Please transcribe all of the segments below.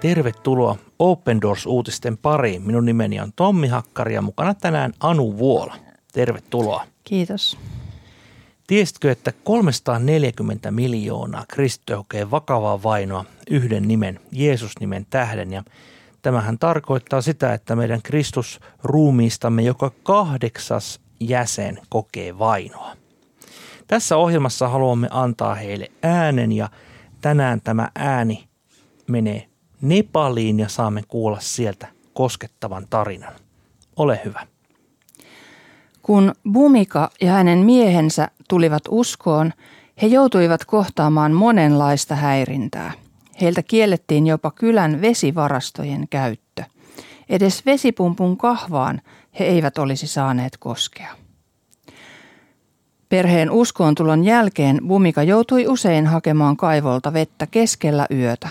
Tervetuloa Open Doors-uutisten pariin. Minun nimeni on Tommi Hakkari ja mukana tänään Anu Vuola. Tervetuloa. Kiitos. Tiesitkö, että 340 miljoonaa kristittyä kokee vakavaa vainoa yhden nimen, Jeesus-nimen tähden ja tämähän tarkoittaa sitä, että meidän Kristus ruumiistamme joka kahdeksas jäsen kokee vainoa. Tässä ohjelmassa haluamme antaa heille äänen ja tänään tämä ääni menee Nepaliin ja saamme kuulla sieltä koskettavan tarinan. Ole hyvä. Kun Bumika ja hänen miehensä tulivat uskoon, he joutuivat kohtaamaan monenlaista häirintää. Heiltä kiellettiin jopa kylän vesivarastojen käyttö. Edes vesipumpun kahvaan he eivät olisi saaneet koskea. Perheen uskoontulon jälkeen Bumika joutui usein hakemaan kaivolta vettä keskellä yötä.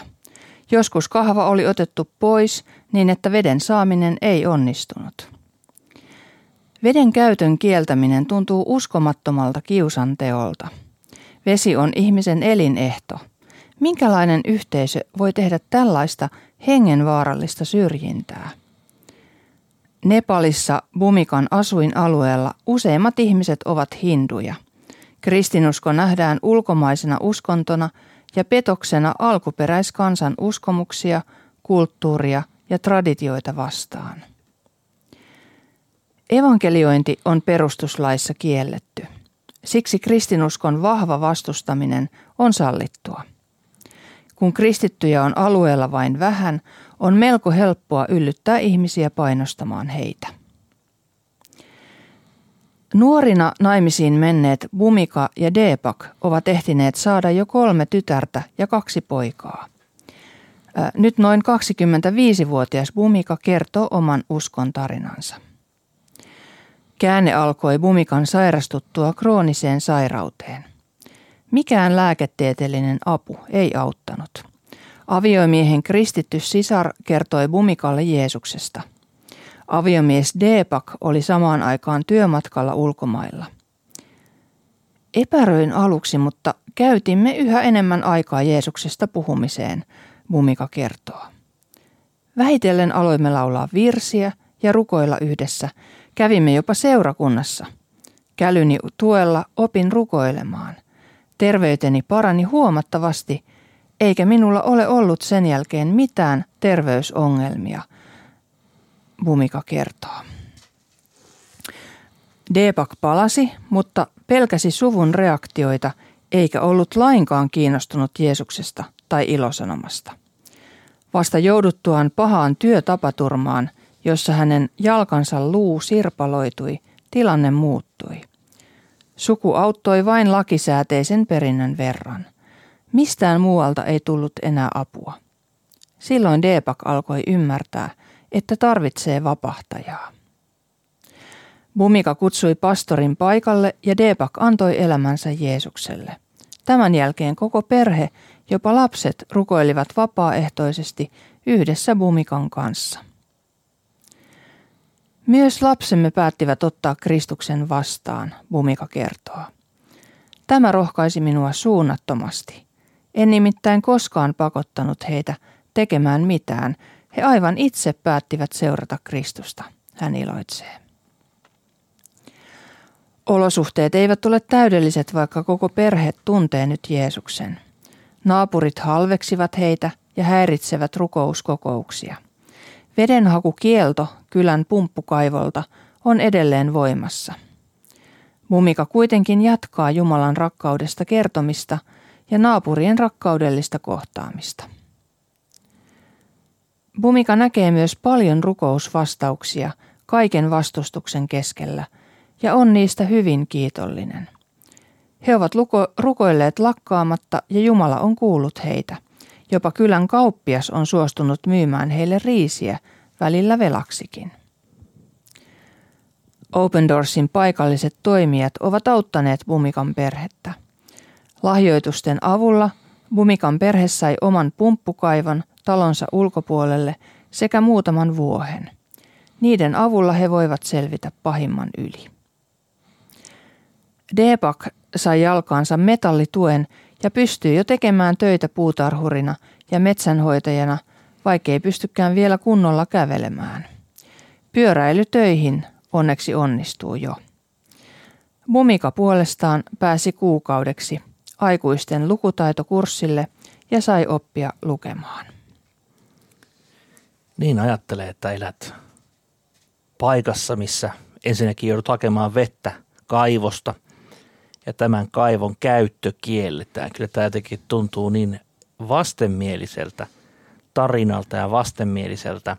Joskus kahva oli otettu pois niin, että veden saaminen ei onnistunut. Veden käytön kieltäminen tuntuu uskomattomalta kiusanteolta. Vesi on ihmisen elinehto. Minkälainen yhteisö voi tehdä tällaista hengenvaarallista syrjintää? Nepalissa Bumikan asuinalueella useimmat ihmiset ovat hinduja. Kristinusko nähdään ulkomaisena uskontona ja petoksena alkuperäiskansan uskomuksia, kulttuuria ja traditioita vastaan. Evankeliointi on perustuslaissa kielletty. Siksi kristinuskon vahva vastustaminen on sallittua. Kun kristittyjä on alueella vain vähän, on melko helppoa yllyttää ihmisiä painostamaan heitä. Nuorina naimisiin menneet Bumika ja Deepak ovat ehtineet saada jo kolme tytärtä ja kaksi poikaa. Nyt noin 25-vuotias Bumika kertoo oman uskon tarinansa. Käänne alkoi Bumikan sairastuttua krooniseen sairauteen. Mikään lääketieteellinen apu ei auttanut. Aviomiehen kristitty sisar kertoi Bumikalle Jeesuksesta. Aviomies Deepak oli samaan aikaan työmatkalla ulkomailla. Epäröin aluksi, mutta käytimme yhä enemmän aikaa Jeesuksesta puhumiseen, Bumika kertoo. Vähitellen aloimme laulaa virsiä ja rukoilla yhdessä – Kävimme jopa seurakunnassa. Kälyni tuella opin rukoilemaan. Terveyteni parani huomattavasti, eikä minulla ole ollut sen jälkeen mitään terveysongelmia, Bumika kertoo. Deepak palasi, mutta pelkäsi suvun reaktioita eikä ollut lainkaan kiinnostunut Jeesuksesta tai ilosanomasta. Vasta jouduttuaan pahaan työtapaturmaan jossa hänen jalkansa luu sirpaloitui, tilanne muuttui. Suku auttoi vain lakisääteisen perinnön verran. Mistään muualta ei tullut enää apua. Silloin Deepak alkoi ymmärtää, että tarvitsee vapahtajaa. Bumika kutsui pastorin paikalle ja Deepak antoi elämänsä Jeesukselle. Tämän jälkeen koko perhe, jopa lapset, rukoilivat vapaaehtoisesti yhdessä Bumikan kanssa. Myös lapsemme päättivät ottaa Kristuksen vastaan, Bumika kertoo. Tämä rohkaisi minua suunnattomasti. En nimittäin koskaan pakottanut heitä tekemään mitään. He aivan itse päättivät seurata Kristusta, hän iloitsee. Olosuhteet eivät ole täydelliset, vaikka koko perhe tuntee nyt Jeesuksen. Naapurit halveksivat heitä ja häiritsevät rukouskokouksia – Vedenhakukielto kylän pumppukaivolta on edelleen voimassa. Mumika kuitenkin jatkaa Jumalan rakkaudesta kertomista ja naapurien rakkaudellista kohtaamista. Bumika näkee myös paljon rukousvastauksia kaiken vastustuksen keskellä ja on niistä hyvin kiitollinen. He ovat luko- rukoilleet lakkaamatta ja Jumala on kuullut heitä – Jopa kylän kauppias on suostunut myymään heille riisiä, välillä velaksikin. Open Doorsin paikalliset toimijat ovat auttaneet Bumikan perhettä. Lahjoitusten avulla Bumikan perhe sai oman pumppukaivan talonsa ulkopuolelle sekä muutaman vuohen. Niiden avulla he voivat selvitä pahimman yli. Deepak sai jalkaansa metallituen ja pystyy jo tekemään töitä puutarhurina ja metsänhoitajana, vaikka ei pystykään vielä kunnolla kävelemään. Pyöräily töihin onneksi onnistuu jo. Mumika puolestaan pääsi kuukaudeksi aikuisten lukutaitokurssille ja sai oppia lukemaan. Niin ajattelee, että elät paikassa, missä ensinnäkin joudut hakemaan vettä kaivosta ja tämän kaivon käyttö kielletään. Kyllä tämä jotenkin tuntuu niin vastenmieliseltä tarinalta ja vastenmieliseltä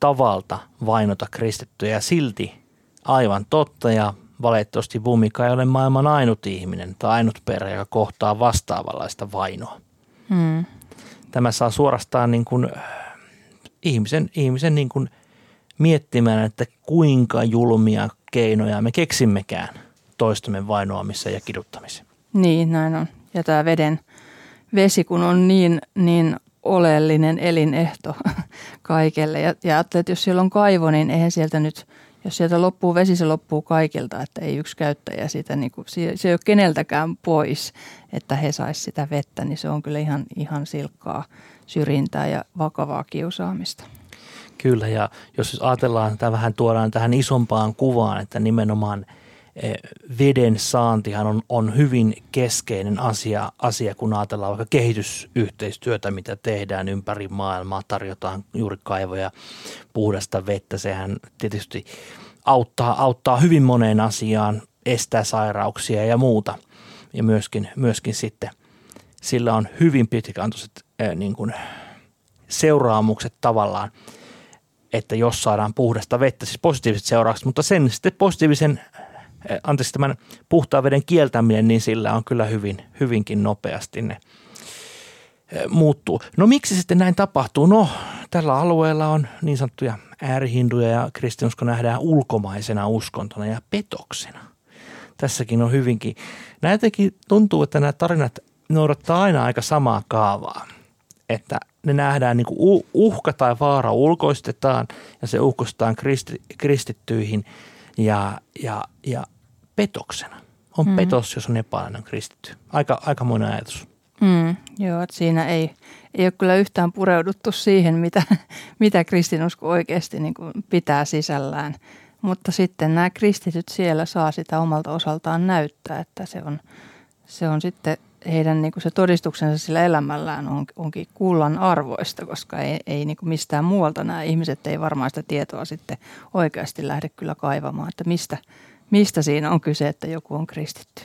tavalta vainota kristittyjä ja silti aivan totta ja valitettavasti Bumika ei ole maailman ainut ihminen tai ainut perhe, joka kohtaa vastaavanlaista vainoa. Hmm. Tämä saa suorastaan niin kuin ihmisen, ihmisen niin kuin miettimään, että kuinka julmia keinoja me keksimmekään toistemme vainoamiseen ja kiduttamiseen. Niin, näin on. Ja tämä veden, vesi kun on niin, niin oleellinen elinehto kaikelle. Ja, ja että jos siellä on kaivo, niin eihän sieltä nyt, jos sieltä loppuu vesi, se loppuu kaikilta, että ei yksi käyttäjä sitä, niin kuin, se, ei ole keneltäkään pois, että he saisivat sitä vettä, niin se on kyllä ihan, ihan silkkaa syrjintää ja vakavaa kiusaamista. Kyllä, ja jos ajatellaan, että vähän tuodaan tähän isompaan kuvaan, että nimenomaan veden saantihan on, on hyvin keskeinen asia, asia, kun ajatellaan vaikka kehitysyhteistyötä, mitä tehdään ympäri maailmaa, tarjotaan juuri kaivoja, puhdasta vettä, sehän tietysti auttaa, auttaa hyvin moneen asiaan, estää sairauksia ja muuta. Ja myöskin, myöskin sitten sillä on hyvin pitkäkantoiset äh, niin kuin seuraamukset tavallaan, että jos saadaan puhdasta vettä, siis positiiviset seuraukset, mutta sen sitten positiivisen, anteeksi tämän puhtaan veden kieltäminen, niin sillä on kyllä hyvin, hyvinkin nopeasti ne muuttuu. No miksi sitten näin tapahtuu? No tällä alueella on niin sanottuja äärihinduja ja kristinusko nähdään ulkomaisena uskontona ja petoksena. Tässäkin on hyvinkin, näitäkin tuntuu, että nämä tarinat noudattaa aina aika samaa kaavaa. Että ne nähdään niin kuin uhka tai vaara ulkoistetaan ja se uhkostetaan kristi, kristittyihin ja, ja, ja petoksena. On mm. petos, jos on epäilen kristitty. Aika, aika monen ajatus. Mm, joo, että siinä ei, ei ole kyllä yhtään pureuduttu siihen, mitä, mitä kristinusko oikeasti niin kuin pitää sisällään. Mutta sitten nämä kristityt siellä saa sitä omalta osaltaan näyttää, että se on, se on sitten heidän niin kuin se todistuksensa sillä elämällään on, onkin kullan arvoista, koska ei, ei niin kuin mistään muualta nämä ihmiset ei varmaan sitä tietoa sitten oikeasti lähde kyllä kaivamaan, että mistä, mistä siinä on kyse, että joku on kristitty.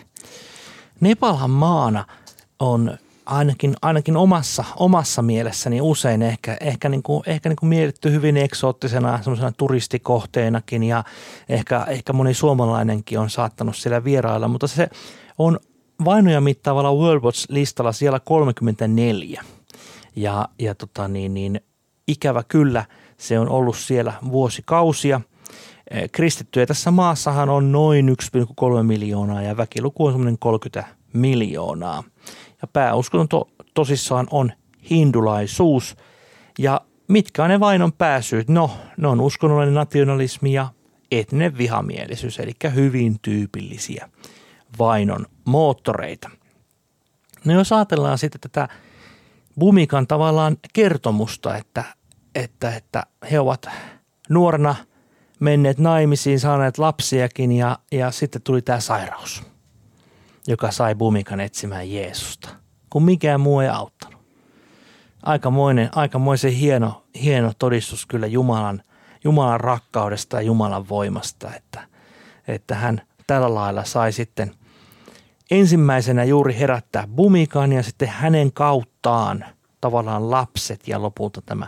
Nepalhan maana on ainakin, ainakin omassa, omassa mielessäni usein ehkä, ehkä, niin kuin, ehkä niin kuin mietitty hyvin eksoottisena semmoisena turistikohteenakin ja ehkä, ehkä moni suomalainenkin on saattanut siellä vierailla, mutta se on vainoja mittaavalla World Watch-listalla siellä 34. Ja, ja tota niin, niin, ikävä kyllä se on ollut siellä vuosikausia. Eh, kristittyjä tässä maassahan on noin 1,3 miljoonaa ja väkiluku on semmoinen 30 miljoonaa. Ja pääuskonto tosissaan on hindulaisuus. Ja mitkä on ne vainon pääsyyt? No, ne on uskonnollinen nationalismi ja etninen vihamielisyys, eli hyvin tyypillisiä vainon moottoreita. No jos ajatellaan sitten tätä Bumikan tavallaan kertomusta, että, että, että he ovat nuorena menneet naimisiin, saaneet lapsiakin ja, ja sitten tuli tämä sairaus, joka sai Bumikan etsimään Jeesusta, kun mikään muu ei auttanut. Aikamoinen, aikamoisen hieno, hieno todistus kyllä Jumalan, Jumalan rakkaudesta ja Jumalan voimasta, että, että hän tällä lailla sai sitten – ensimmäisenä juuri herättää Bumikan ja sitten hänen kauttaan tavallaan lapset ja lopulta tämä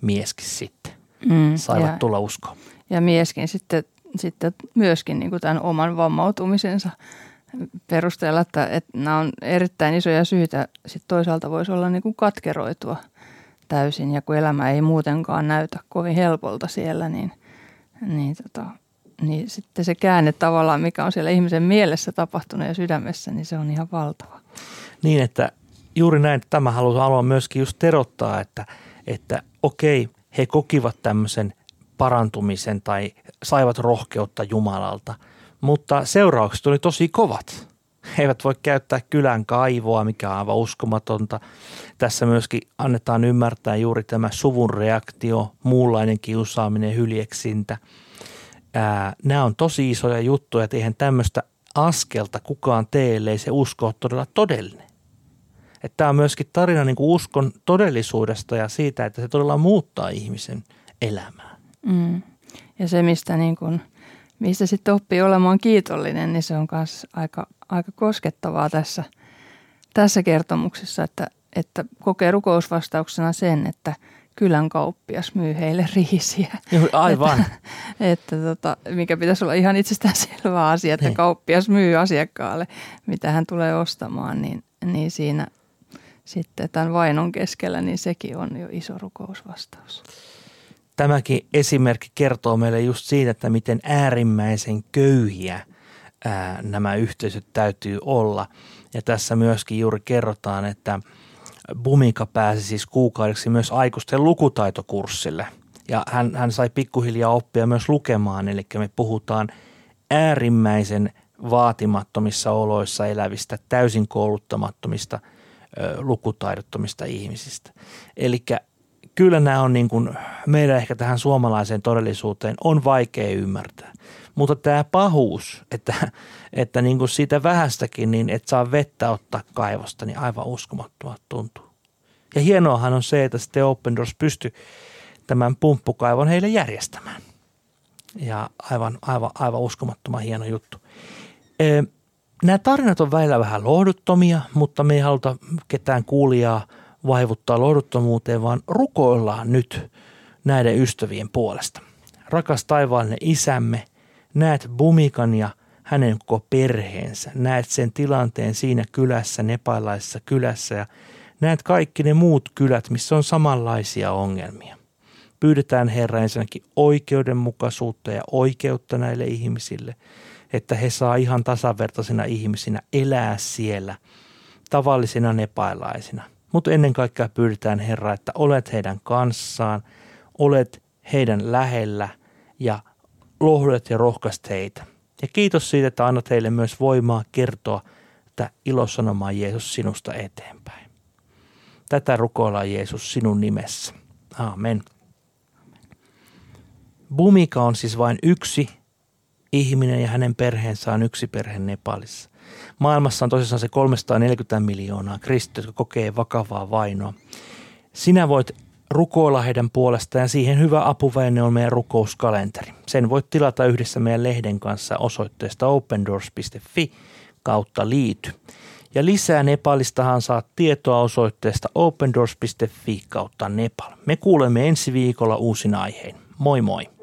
mieskin sitten mm, saivat ja, tulla uskoon. Ja mieskin sitten, sitten myöskin niin kuin tämän oman vammautumisensa perusteella, että, että nämä on erittäin isoja syitä. Sitten toisaalta voisi olla niin kuin katkeroitua täysin ja kun elämä ei muutenkaan näytä kovin helpolta siellä, niin, niin tota, niin sitten se käänne tavallaan, mikä on siellä ihmisen mielessä tapahtunut ja sydämessä, niin se on ihan valtava. Niin, että juuri näin, että tämä haluan myöskin just terottaa, että, että okei, he kokivat tämmöisen parantumisen tai saivat rohkeutta Jumalalta, mutta seuraukset oli tosi kovat. He eivät voi käyttää kylän kaivoa, mikä on aivan uskomatonta. Tässä myöskin annetaan ymmärtää juuri tämä suvun reaktio, muunlainen kiusaaminen, hyljeksintä. Ää, nämä on tosi isoja juttuja, että eihän tämmöistä askelta kukaan tee, ellei se usko ole todella todellinen. Että tämä on myöskin tarina niin kuin uskon todellisuudesta ja siitä, että se todella muuttaa ihmisen elämää. Mm. Ja se, mistä, niin kuin, mistä sitten oppii olemaan kiitollinen, niin se on myös aika, aika koskettavaa tässä, tässä kertomuksessa, että, että kokee rukousvastauksena sen, että kylän kauppias myy heille riisiä. Joo, aivan. että, että tota, mikä pitäisi olla ihan itsestään selvä asia, että niin. kauppias myy asiakkaalle, mitä hän tulee ostamaan, niin, niin siinä sitten tämän vainon keskellä, niin sekin on jo iso rukousvastaus. Tämäkin esimerkki kertoo meille just siitä, että miten äärimmäisen köyhiä ää, nämä yhteisöt täytyy olla. Ja tässä myöskin juuri kerrotaan, että Bumika pääsi siis kuukaudeksi myös aikuisten lukutaitokurssille. Ja hän, hän sai pikkuhiljaa oppia myös lukemaan, eli me puhutaan äärimmäisen vaatimattomissa oloissa elävistä, täysin kouluttamattomista – lukutaidottomista ihmisistä. Eli kyllä nämä on niin kuin, meidän ehkä tähän suomalaiseen todellisuuteen on vaikea ymmärtää. Mutta tämä pahuus, että, että niin kuin siitä vähästäkin, niin et saa vettä ottaa kaivosta, niin aivan uskomattomat tuntuu. Ja hienoahan on se, että sitten Open Doors pystyi tämän pumppukaivon heille järjestämään. Ja aivan, aivan, aivan uskomattoman hieno juttu nämä tarinat on välillä vähän lohduttomia, mutta me ei haluta ketään kuulijaa vaivuttaa lohduttomuuteen, vaan rukoillaan nyt näiden ystävien puolesta. Rakas taivaallinen isämme, näet Bumikan ja hänen koko perheensä. Näet sen tilanteen siinä kylässä, nepalaisessa kylässä ja näet kaikki ne muut kylät, missä on samanlaisia ongelmia. Pyydetään Herra ensinnäkin oikeudenmukaisuutta ja oikeutta näille ihmisille – että he saa ihan tasavertaisina ihmisinä elää siellä tavallisina nepailaisina. Mutta ennen kaikkea pyydetään Herra, että olet heidän kanssaan, olet heidän lähellä ja lohduet ja rohkaist heitä. Ja kiitos siitä, että annat heille myös voimaa kertoa tätä ilosanomaa Jeesus sinusta eteenpäin. Tätä rukoillaan Jeesus sinun nimessä. Amen. Bumika on siis vain yksi ihminen ja hänen perheensä on yksi perhe Nepalissa. Maailmassa on tosissaan se 340 miljoonaa kristittyä, jotka kokee vakavaa vainoa. Sinä voit rukoilla heidän puolestaan ja siihen hyvä apuväline on meidän rukouskalenteri. Sen voit tilata yhdessä meidän lehden kanssa osoitteesta opendoors.fi kautta liity. Ja lisää Nepalistahan saat tietoa osoitteesta opendoors.fi kautta Nepal. Me kuulemme ensi viikolla uusin aiheen. Moi moi!